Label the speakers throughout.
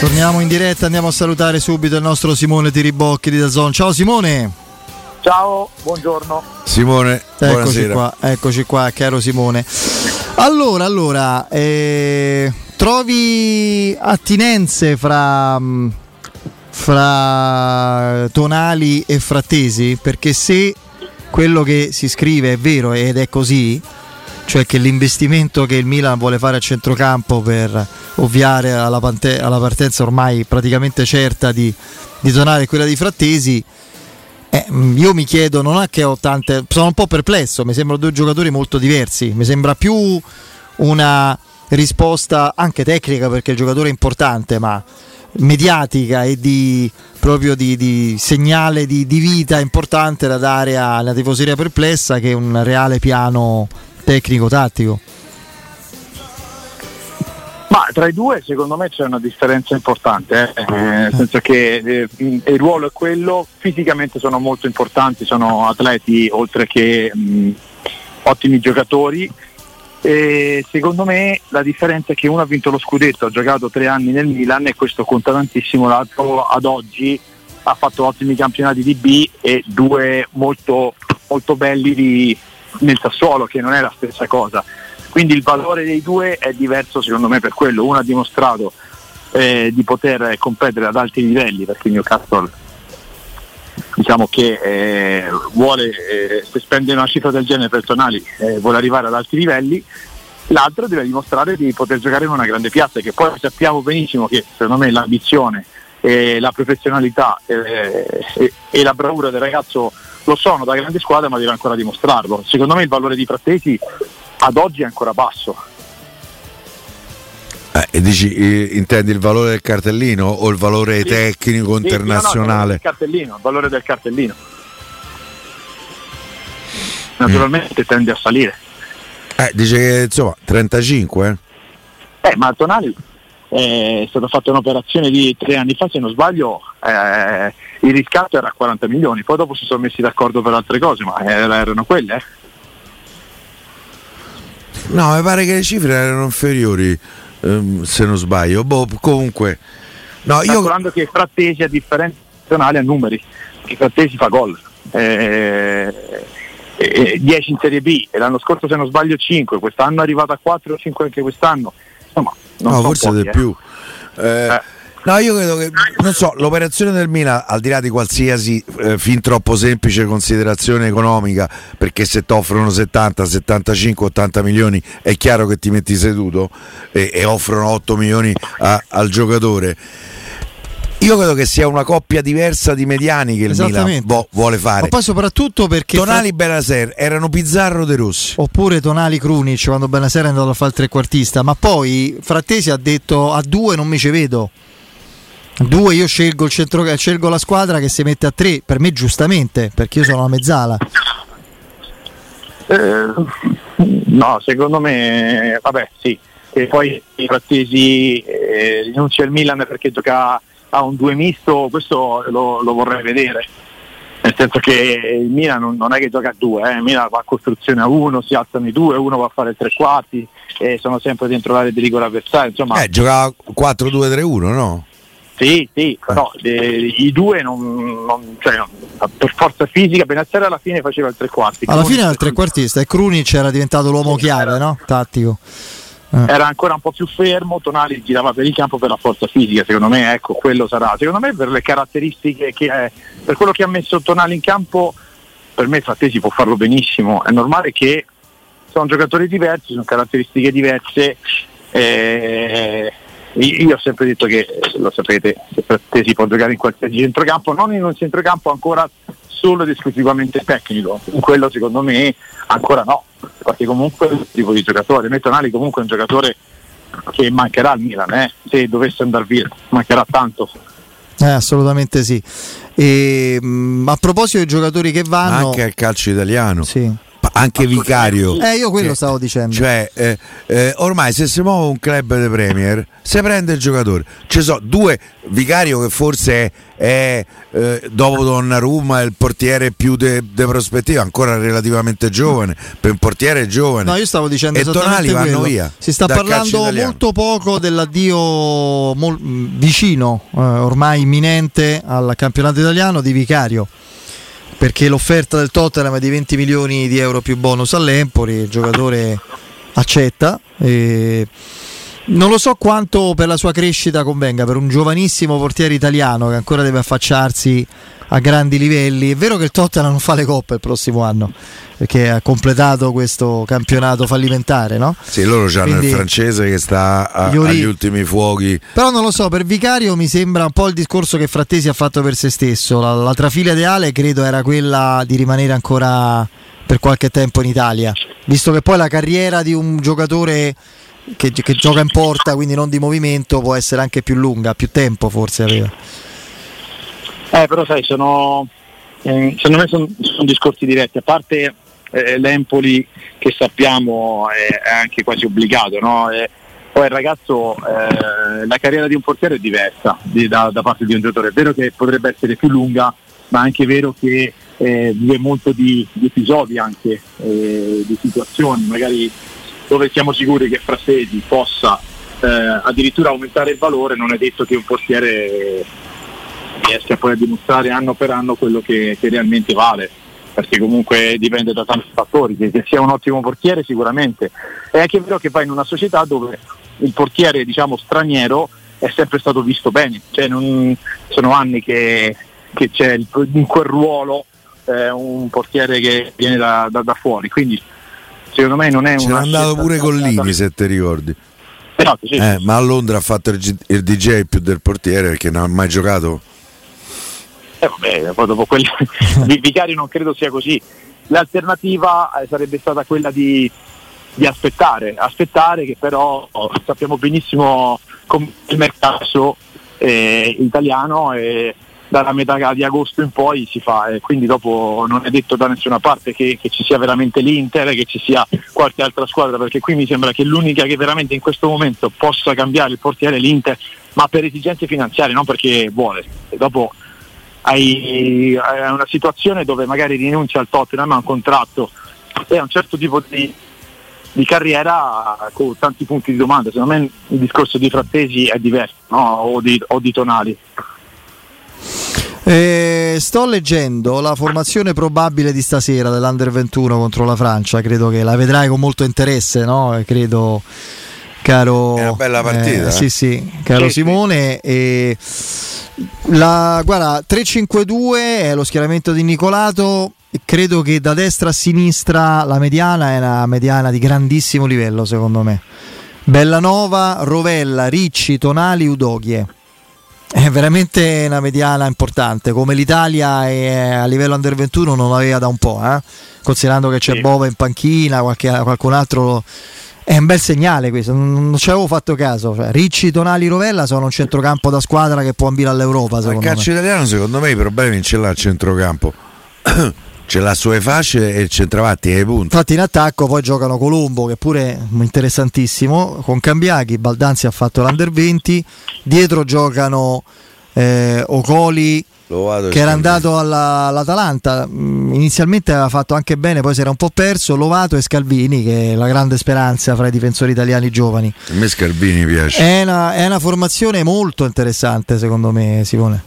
Speaker 1: Torniamo in diretta, andiamo a salutare subito il nostro Simone Tiribocchi di Dazon. Ciao Simone!
Speaker 2: Ciao, buongiorno.
Speaker 3: Simone,
Speaker 1: eccoci
Speaker 3: buonasera.
Speaker 1: qua, eccoci qua, caro Simone. Allora, allora, eh, trovi attinenze fra, mh, fra Tonali e Frattesi? Perché se quello che si scrive è vero ed è così, cioè che l'investimento che il Milan vuole fare a centrocampo per ovviare alla, pante- alla partenza ormai praticamente certa di, di Tonali e quella di Frattesi, eh, io mi chiedo, non è che ho tante. Sono un po' perplesso, mi sembrano due giocatori molto diversi. Mi sembra più una risposta anche tecnica perché il giocatore è importante, ma mediatica e di proprio di, di segnale di, di, vita importante da dare alla tifoseria perplessa che un reale piano tecnico-tattico.
Speaker 2: Ma tra i due secondo me c'è una differenza importante, eh? nel senso che eh, il ruolo è quello, fisicamente sono molto importanti, sono atleti oltre che mh, ottimi giocatori. E secondo me la differenza è che uno ha vinto lo scudetto, ha giocato tre anni nel Milan e questo conta tantissimo, l'altro ad oggi ha fatto ottimi campionati di B e due molto, molto belli di, nel Sassuolo, che non è la stessa cosa. Quindi il valore dei due è diverso secondo me per quello. Uno ha dimostrato eh, di poter competere ad alti livelli perché il Newcastle diciamo che eh, vuole, eh, se spende una cifra del genere per Tonali, eh, vuole arrivare ad alti livelli. L'altro deve dimostrare di poter giocare in una grande piazza, che poi sappiamo benissimo che secondo me l'ambizione, la professionalità e, e la bravura del ragazzo lo sono da grande squadra ma deve ancora dimostrarlo. Secondo me il valore di Frattesi ad oggi è ancora basso.
Speaker 3: Eh, e dici, eh, intendi il valore del cartellino o il valore sì. tecnico sì, internazionale?
Speaker 2: Sì, no, no, il, cartellino, il valore del cartellino. Naturalmente mm. tende a salire.
Speaker 3: Eh, dice che insomma 35?
Speaker 2: Eh, ma Tonali eh, è stata fatta un'operazione di tre anni fa, se non sbaglio, eh, il riscatto era 40 milioni, poi dopo si sono messi d'accordo per altre cose, ma erano quelle. Eh.
Speaker 3: No, mi pare che le cifre erano inferiori, ehm, se non sbaglio. Boh, comunque. No, io...
Speaker 2: Calcolando che Frattesi a differenza nazionale a numeri, che Frattesi fa gol. Eh, 10 in Serie B e l'anno scorso se non sbaglio 5, quest'anno è arrivato a 4 o 5 anche quest'anno. Insomma,
Speaker 3: no, forse pochi, di eh. più. Eh, eh. No, io credo che, non so, l'operazione del Milan, al di là di qualsiasi eh, fin troppo semplice considerazione economica, perché se ti offrono 70, 75, 80 milioni è chiaro che ti metti seduto e, e offrono 8 milioni a, al giocatore. Io credo che sia una coppia diversa di mediani che il Milan vo- vuole fare.
Speaker 1: Ma poi soprattutto perché
Speaker 3: Tonali e fra... Benaser erano Pizzarro De Rossi.
Speaker 1: Oppure Tonali Krunic quando Benaser è andato a fare il trequartista, ma poi Frattesi ha detto a due non mi ci vedo. Due, io scelgo, il centro, scelgo la squadra che si mette a tre, per me giustamente, perché io sono la mezzala.
Speaker 2: Eh, no, secondo me, vabbè, sì, e poi i frattesi eh, rinuncia il Milan perché gioca a un due misto, questo lo, lo, vorrei vedere. Nel senso che il Milan non, non è che gioca a due, eh. il Milan va a costruzione a uno, si alzano i due, uno va a fare tre quarti e sono sempre dentro l'area di rigore avversario. Insomma,
Speaker 3: eh, giocava 4-2-3-1, no?
Speaker 2: Sì, sì, però eh, i due non, non, cioè, per forza fisica Benazzera alla fine faceva il tre quarti.
Speaker 1: Alla fine era il trequartista e Krunic era diventato l'uomo sì, chiave, era, no? Tattico.
Speaker 2: Eh. Era ancora un po' più fermo, Tonali girava per il campo per la forza fisica, secondo me ecco, quello sarà. Secondo me per le caratteristiche che è, per quello che ha messo Tonali in campo, per me Frattesi può farlo benissimo. È normale che sono giocatori diversi, sono caratteristiche diverse. Eh, io ho sempre detto che, lo sapete, che si può giocare in qualsiasi centrocampo, non in un centrocampo ancora solo ed esclusivamente tecnico, in quello secondo me ancora no, perché comunque è un tipo di giocatore, Metonali comunque è un giocatore che mancherà al Milan, eh? se dovesse andare via, mancherà tanto.
Speaker 1: Eh, assolutamente sì. E, mh, a proposito dei giocatori che vanno...
Speaker 3: Anche al calcio italiano.
Speaker 1: Sì
Speaker 3: anche vicario.
Speaker 1: Eh, io quello che, stavo dicendo.
Speaker 3: Cioè, eh, eh, ormai se si muove un club di Premier, si prende il giocatore. Ci sono due, vicario che forse è, è eh, dopo Donnarumma il portiere più de, de, prospettiva, ancora relativamente giovane, per un portiere giovane.
Speaker 1: No, io stavo dicendo
Speaker 3: e Tonali
Speaker 1: vanno
Speaker 3: quello. via.
Speaker 1: Si sta parlando molto poco dell'addio mol, vicino, eh, ormai imminente al campionato italiano di Vicario perché l'offerta del Tottenham è di 20 milioni di euro più bonus all'Empoli, il giocatore accetta. E non lo so quanto per la sua crescita convenga per un giovanissimo portiere italiano che ancora deve affacciarsi a grandi livelli. È vero che il Tottenham non fa le coppe il prossimo anno perché ha completato questo campionato fallimentare, no?
Speaker 3: Sì, loro hanno il francese che sta a, Iori... agli ultimi fuochi.
Speaker 1: Però non lo so, per Vicario mi sembra un po' il discorso che Frattesi ha fatto per se stesso. La, la trafila ideale credo era quella di rimanere ancora per qualche tempo in Italia, visto che poi la carriera di un giocatore che, che, gioca in porta, quindi non di movimento, può essere anche più lunga, più tempo forse aveva.
Speaker 2: Eh, però sai, sono, eh, secondo me sono, sono discorsi diretti, a parte eh, l'Empoli che sappiamo è, è anche quasi obbligato, no? E, poi il ragazzo, eh, la carriera di un portiere è diversa di, da, da, parte di un giocatore, è vero che potrebbe essere più lunga, ma è anche vero che eh, vive molto di, di, episodi anche, eh, di situazioni, magari dove siamo sicuri che Frassesi possa eh, addirittura aumentare il valore, non è detto che un portiere riesca poi a dimostrare anno per anno quello che, che realmente vale perché comunque dipende da tanti fattori, che, che, sia un ottimo portiere sicuramente. È anche vero che va in una società dove il portiere diciamo, straniero è sempre stato visto bene, cioè, non, sono anni che, che c'è in quel ruolo eh, un portiere che viene da, da, da fuori, quindi secondo me non è un.
Speaker 3: C'era andato pure con Lini se ti ricordi. Esatto, sì. eh, ma a Londra ha fatto il, il, DJ più del portiere perché non ha mai giocato.
Speaker 2: Eh, vabbè, poi dopo quelli di Vicario non credo sia così. L'alternativa eh, sarebbe stata quella di, di aspettare, aspettare che però sappiamo benissimo come il mercato eh, italiano e dalla metà di agosto in poi si fa e quindi dopo non è detto da nessuna parte che, che, ci sia veramente l'Inter, che ci sia qualche altra squadra, perché qui mi sembra che l'unica che veramente in questo momento possa cambiare il portiere è l'Inter, ma per esigenze finanziarie, non perché vuole. E dopo hai, hai una situazione dove magari rinuncia al Tottenham a un contratto e a un certo tipo di, di carriera con tanti punti di domanda. Secondo me il discorso di Frattesi è diverso, no? o, di, o di Tonali.
Speaker 1: Eh, sto leggendo la formazione probabile di stasera dell'Under 21 contro la Francia, credo che la vedrai con molto interesse, no? credo caro
Speaker 3: È una bella partita.
Speaker 1: Eh, sì, sì, caro Simone e la, guarda, 3-5-2 è lo schieramento di Nicolato. Credo che da destra a sinistra la mediana è una mediana di grandissimo livello, secondo me. Bellanova, Rovella, Ricci, Tonali, Udoghie è veramente una mediana importante come l'Italia è, a livello under 21 non aveva da un po' eh? considerando che c'è sì. Bova in panchina qualche, qualcun altro è un bel segnale questo non ci avevo fatto caso cioè, Ricci, Tonali, Rovella sono un centrocampo da squadra che può ambire all'Europa
Speaker 3: il calcio me. italiano secondo me i problemi ce l'ha il centrocampo ce l'ha sulle fasce e il centravanti ai punti.
Speaker 1: Infatti in attacco poi giocano Colombo che pure è interessantissimo, con Cambiaghi, Baldanzi ha fatto l'Under 20, dietro giocano eh, Ocoli che era andato alla, all'Atalanta, mm, inizialmente aveva fatto anche bene, poi si era un po' perso, Lovato e Scalvini che è la grande speranza fra i difensori italiani giovani.
Speaker 3: A me Scalvini piace.
Speaker 1: È una, è una formazione molto interessante secondo me Simone.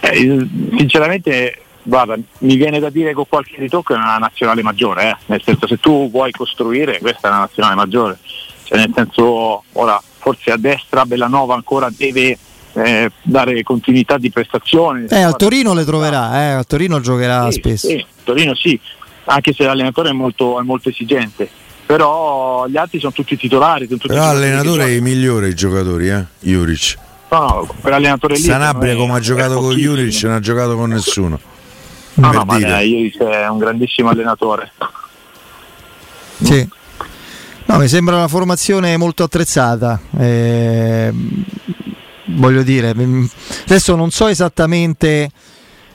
Speaker 2: Eh, sinceramente Guarda, mi viene da dire con qualche ritocco è una nazionale maggiore, eh? nel senso se tu vuoi costruire questa è una nazionale maggiore, cioè, nel senso ora forse a destra Bellanova ancora deve eh, dare continuità di prestazioni.
Speaker 1: Eh, al Torino le troverà, eh, al Torino giocherà
Speaker 2: sì,
Speaker 1: spesso.
Speaker 2: Sì, Torino sì, anche se l'allenatore è molto, è molto esigente però gli altri sono tutti titolari. Sono tutti
Speaker 3: però l'allenatore è il migliore i giocatori, eh? Juric.
Speaker 2: No, no, per l'allenatore lì.
Speaker 3: Sanabria come ha giocato con Juric non ha giocato con nessuno.
Speaker 2: No, no, ma Iris è un grandissimo allenatore.
Speaker 1: Sì. No, mi sembra una formazione molto attrezzata. Eh, voglio dire, adesso non so esattamente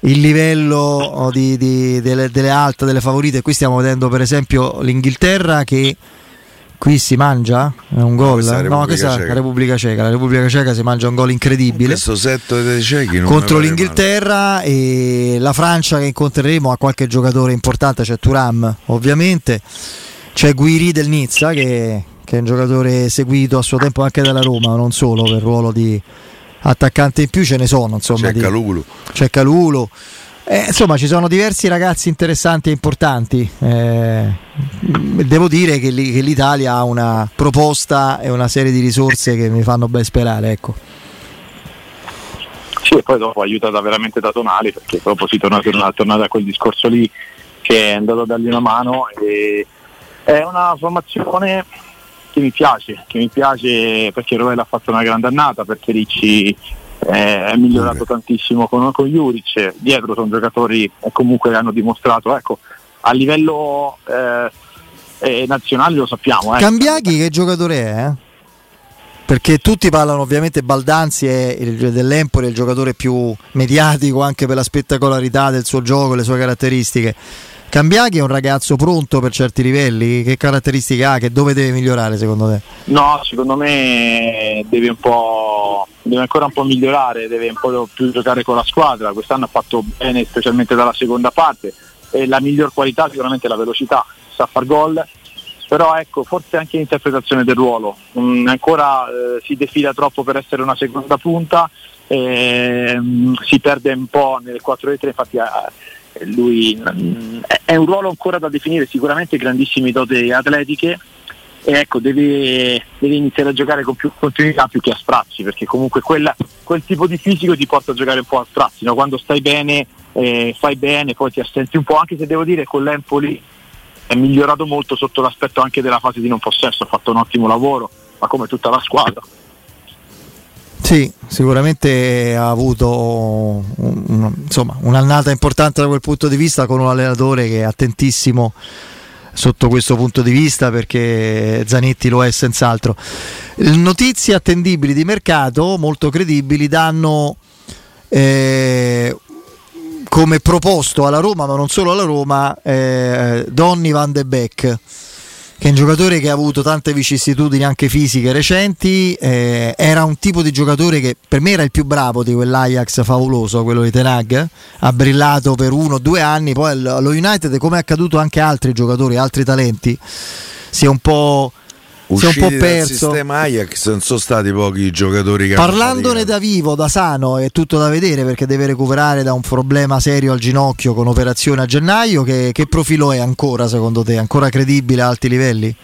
Speaker 1: il livello di, di, delle, delle alte, delle favorite. Qui stiamo vedendo per esempio l'Inghilterra che qui si mangia? Un gol? No, no questa è la Repubblica Ceca la Repubblica Ceca si mangia un gol incredibile.
Speaker 3: Questo setto dei cechi
Speaker 1: contro l'Inghilterra male. e la Francia che incontreremo ha qualche giocatore importante c'è Turam ovviamente. C'è Guiri del Nizza che, che, è un giocatore seguito a suo tempo anche dalla Roma non solo per ruolo di attaccante in più ce ne sono insomma
Speaker 3: c'è Calulu
Speaker 1: c'è Calulu eh, insomma, ci sono diversi ragazzi interessanti e importanti. Eh, devo dire che, li, che, l'Italia ha una proposta e una serie di risorse che mi fanno ben sperare. Ecco.
Speaker 2: Sì, e poi dopo aiutata veramente da Tonali, perché dopo si torna, torna, tornare a quel discorso lì che è andato a dargli una mano. È una formazione che mi piace, che mi piace perché Rovella ha fatto una grande annata, perché Ricci eh, è migliorato tantissimo con, con Juric, dietro sono giocatori che comunque hanno dimostrato, ecco, a livello eh, eh, nazionale lo sappiamo.
Speaker 1: Eh. Cambiaghi che giocatore è? Eh? Perché tutti parlano ovviamente Baldanzi è il, dell'Empoli, il giocatore più mediatico anche per la spettacolarità del suo gioco, le sue caratteristiche. Cambiaghi è un ragazzo pronto per certi livelli? Che caratteristiche ha? Che dove deve migliorare secondo te?
Speaker 2: No, secondo me deve un po' deve ancora un po' migliorare, deve un po' più giocare con la squadra. Quest'anno ha fatto bene specialmente dalla seconda parte e la miglior qualità sicuramente è la velocità, sa far gol. Però ecco, forse anche l'interpretazione del ruolo. Mm, ancora eh, si defila troppo per essere una seconda punta, eh, si perde un po' nel 4-3, infatti eh, lui mm, è un ruolo ancora da definire, sicuramente grandissime doti atletiche e ecco deve, deve, iniziare a giocare con più continuità più che a sprazzi perché comunque quella, quel tipo di fisico ti porta a giocare un po' a sprazzi no? quando stai bene eh, fai bene poi ti assenti un po' anche se devo dire con l'Empoli è migliorato molto sotto l'aspetto anche della fase di non possesso ha fatto un ottimo lavoro ma come tutta la squadra
Speaker 1: sì, sicuramente ha avuto un, insomma, un'annata importante da quel punto di vista con un allenatore che è attentissimo sotto questo punto di vista perché Zanetti lo è senz'altro. Notizie attendibili di mercato molto credibili danno eh, come proposto alla Roma, ma non solo alla Roma, eh, Donny van de Beek che è un giocatore che ha avuto tante vicissitudini anche fisiche recenti, eh, era un tipo di giocatore che per me era il più bravo di quell'Ajax favoloso, quello di Tenag, ha brillato per uno o due anni, poi allo United come è accaduto anche a altri giocatori, altri talenti, si è un po' si è un po' perso. Il
Speaker 3: sistema Ajax non sono stati pochi giocatori che
Speaker 1: Parlandone da vivo, da sano, è tutto da vedere perché deve recuperare da un problema serio al ginocchio con operazione a gennaio. Che, che profilo è ancora secondo te? Ancora credibile a alti livelli?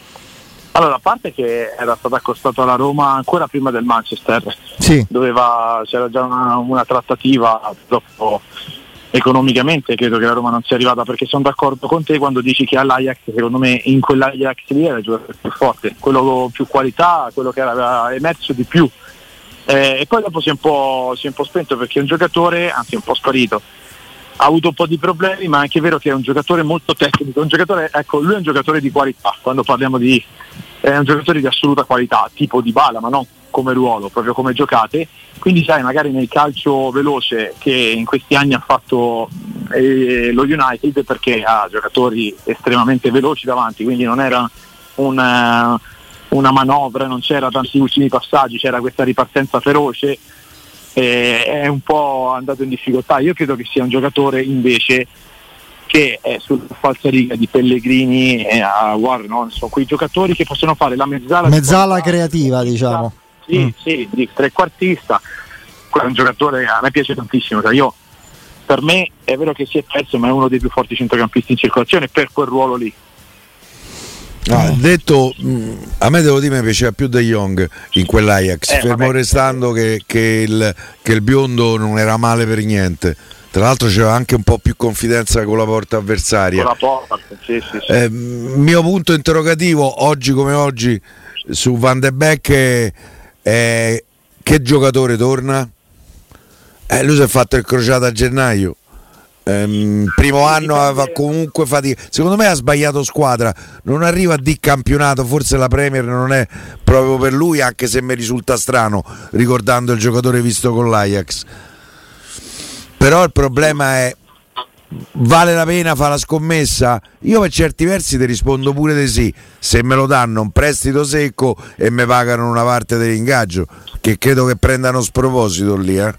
Speaker 2: Allora, a parte che era stato accostato alla Roma ancora prima del Manchester,
Speaker 1: sì.
Speaker 2: Doveva, c'era già una, una trattativa dopo economicamente credo che la Roma non sia arrivata perché sono d'accordo con te quando dici che all'Ajax secondo me in quell'Ajax lì era il giocatore più forte, quello con più qualità, quello che era emerso di più. Eh, e poi dopo si è, si è, un po', spento perché è un giocatore, anzi un po' sparito, ha avuto un po' di problemi ma è anche vero che è un giocatore molto tecnico, giocatore, ecco lui è un giocatore di qualità, quando parliamo di è un giocatore di assoluta qualità, tipo di bala ma non come ruolo, proprio come giocate quindi sai, magari nel calcio veloce che in questi anni ha fatto eh, lo United perché ha giocatori estremamente veloci davanti, quindi non era una, una manovra, non c'era tanti ultimi passaggi, c'era questa ripartenza feroce, eh, è un po' andato in difficoltà. Io credo che sia un giocatore invece che è sulla falsa riga di Pellegrini e a Warren, no? sono quei giocatori che possono fare la mezzala,
Speaker 1: mezzala creativa, diciamo
Speaker 2: sì, mm. sì, di trequartista, è un giocatore a me piace tantissimo, cioè io, per me è vero che si è perso ma è uno dei più forti centrocampisti in circolazione per quel ruolo lì.
Speaker 3: Ah, detto, mm, a me devo dire mi piaceva più De Jong in quell'Ajax, eh, fermo vabbè. restando che, che, il, che, il, biondo non era male per niente. Tra l'altro c'era anche un po' più confidenza con la porta avversaria.
Speaker 2: Con la porta, sì, sì, sì.
Speaker 3: Eh, mio punto interrogativo, oggi come oggi, su Van de Beek è eh, che giocatore torna? Eh, lui si è fatto il crociato a gennaio. Ehm, primo anno aveva comunque fatica. Secondo me ha sbagliato squadra. Non arriva di campionato. Forse la Premier non è proprio per lui, anche se mi risulta strano ricordando il giocatore visto con l'Ajax. Però il problema è vale la pena fare la scommessa? Io per certi versi ti rispondo pure di sì, se me lo danno un prestito secco e mi pagano una parte dell'ingaggio, che credo che prendano sproposito lì. Eh?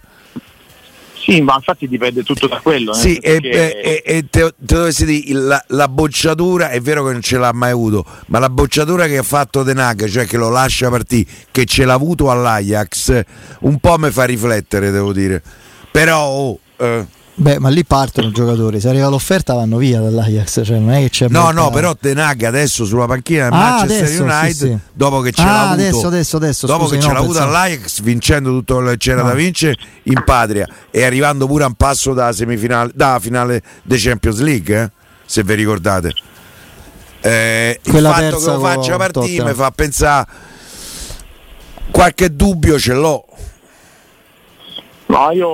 Speaker 2: Sì, ma infatti dipende tutto da quello.
Speaker 3: Sì, e, e, e, te, te dovessi dire la, la, bocciatura, è vero che non ce l'ha mai avuto, ma la bocciatura che ha fatto Denag, cioè che lo lascia partire, che ce l'ha avuto all'Ajax, un po' mi fa riflettere, devo dire. Però oh, eh,
Speaker 1: Beh, ma lì partono i giocatori, se arriva l'offerta vanno via dall'Ajax, cioè non è che c'è
Speaker 3: No, molta... no, però Tenag adesso sulla panchina del ah, Manchester adesso, United, sì, sì. dopo che ce ah, l'ha avuto
Speaker 1: adesso, adesso, adesso,
Speaker 3: dopo
Speaker 1: scusi,
Speaker 3: che
Speaker 1: no,
Speaker 3: ce l'ha avuto all'Ajax vincendo tutto quello che c'era no. da vincere in patria e arrivando pure a un passo da semifinale da finale dei Champions League, eh? se vi ricordate. Eh, il fatto che lo faccia partire mi fa pensare qualche dubbio ce l'ho.
Speaker 2: No, io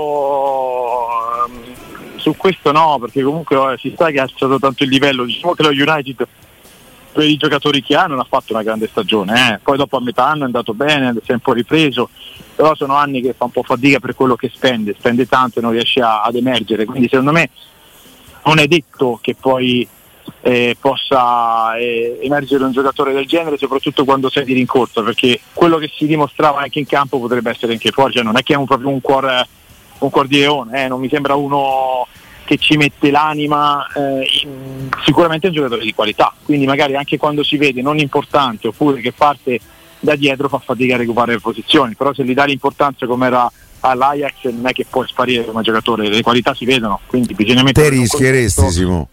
Speaker 2: su questo no, perché comunque si sa che ha alzato tanto il livello. Diciamo che lo United per i giocatori che ha non ha fatto una grande stagione, eh. poi dopo a metà anno è andato bene, si è un po' ripreso, però sono anni che fa un po' fatica per quello che spende, spende tanto e non riesce a, ad emergere, quindi secondo me non è detto che poi eh, possa eh, emergere un giocatore del genere, soprattutto quando sei di rincorsa, perché quello che si dimostrava anche in campo potrebbe essere anche fuori, cioè non è che è un, proprio un cuore un cuor di leone, eh, non mi sembra uno che ci mette l'anima, eh, in, sicuramente è un giocatore di qualità, quindi magari anche quando si vede non importante oppure che parte da dietro fa fatica a recuperare le posizioni, però se gli dà l'importanza come era all'Ajax non è che può sparire come giocatore, le qualità si vedono, quindi bisogna mettere...
Speaker 3: Te rischieresti Simo?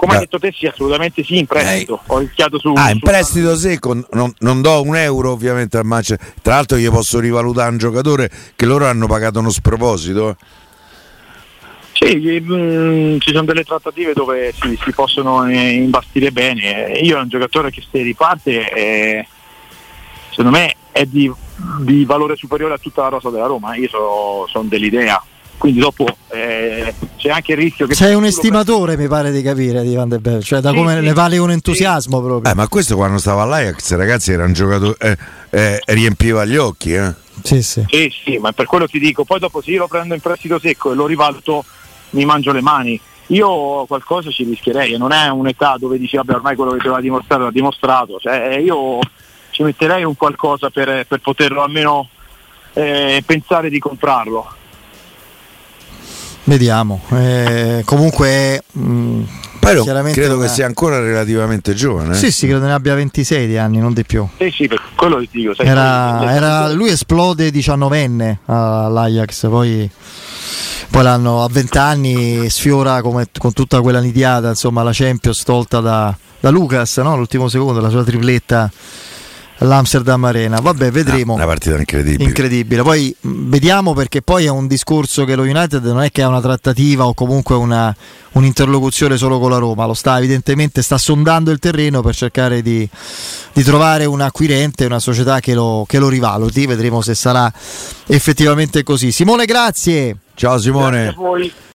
Speaker 2: Come hai detto te sì, assolutamente sì, in prestito. Ho rischiato su...
Speaker 3: Ah, in prestito secco, non, non, do un euro ovviamente al Manchester. Tra l'altro io posso rivalutare un giocatore che loro hanno pagato uno sproposito. Eh.
Speaker 2: Sì, mh, mm, ci sono delle trattative dove si, si possono eh, imbastire bene. Io è un giocatore che se riparte, eh, secondo me è di, di, valore superiore a tutta la rosa della Roma. Io sono son dell'idea quindi dopo eh, c'è anche il rischio che...
Speaker 1: Sei un estimatore mi pare di capire di Van de Beek, cioè da sì, come sì, ne vale un entusiasmo sì. proprio.
Speaker 3: Eh, ma questo quando stava all'Ajax ragazzi era un giocatore, eh, eh, riempiva gli occhi. Eh.
Speaker 1: Sì, sì.
Speaker 2: sì, sì, ma per quello ti dico, poi dopo se io lo prendo in prestito secco e lo rivaluto mi mangio le mani. Io qualcosa ci rischierei, non è un'età dove dici vabbè ormai quello che doveva dimostrare l'ha dimostrato, cioè, io ci metterei un qualcosa per, per poterlo almeno eh, pensare di comprarlo
Speaker 1: Vediamo. Eh, comunque. Mh, mm,
Speaker 3: Poi credo una... che sia ancora relativamente giovane. Eh?
Speaker 1: Sì, sì, credo ne abbia 26 anni, non di più.
Speaker 2: Sì, sì, per quello ti dico. Sai,
Speaker 1: era, era, lui esplode 19enne all'Ajax, poi, poi l'hanno a 20 anni sfiora come, con tutta quella nidiata, insomma, la Champions tolta da, da Lucas, no? l'ultimo secondo, la sua tripletta l'Amsterdam Arena. Vabbè, vedremo.
Speaker 3: una partita incredibile.
Speaker 1: Incredibile. Poi vediamo perché poi è un discorso che lo United non è che ha una trattativa o comunque una, un'interlocuzione solo con la Roma, lo sta evidentemente sta sondando il terreno per cercare di, di trovare un acquirente, una società che lo, che lo rivaluti. Vedremo se sarà effettivamente così. Simone, grazie.
Speaker 3: Ciao Simone.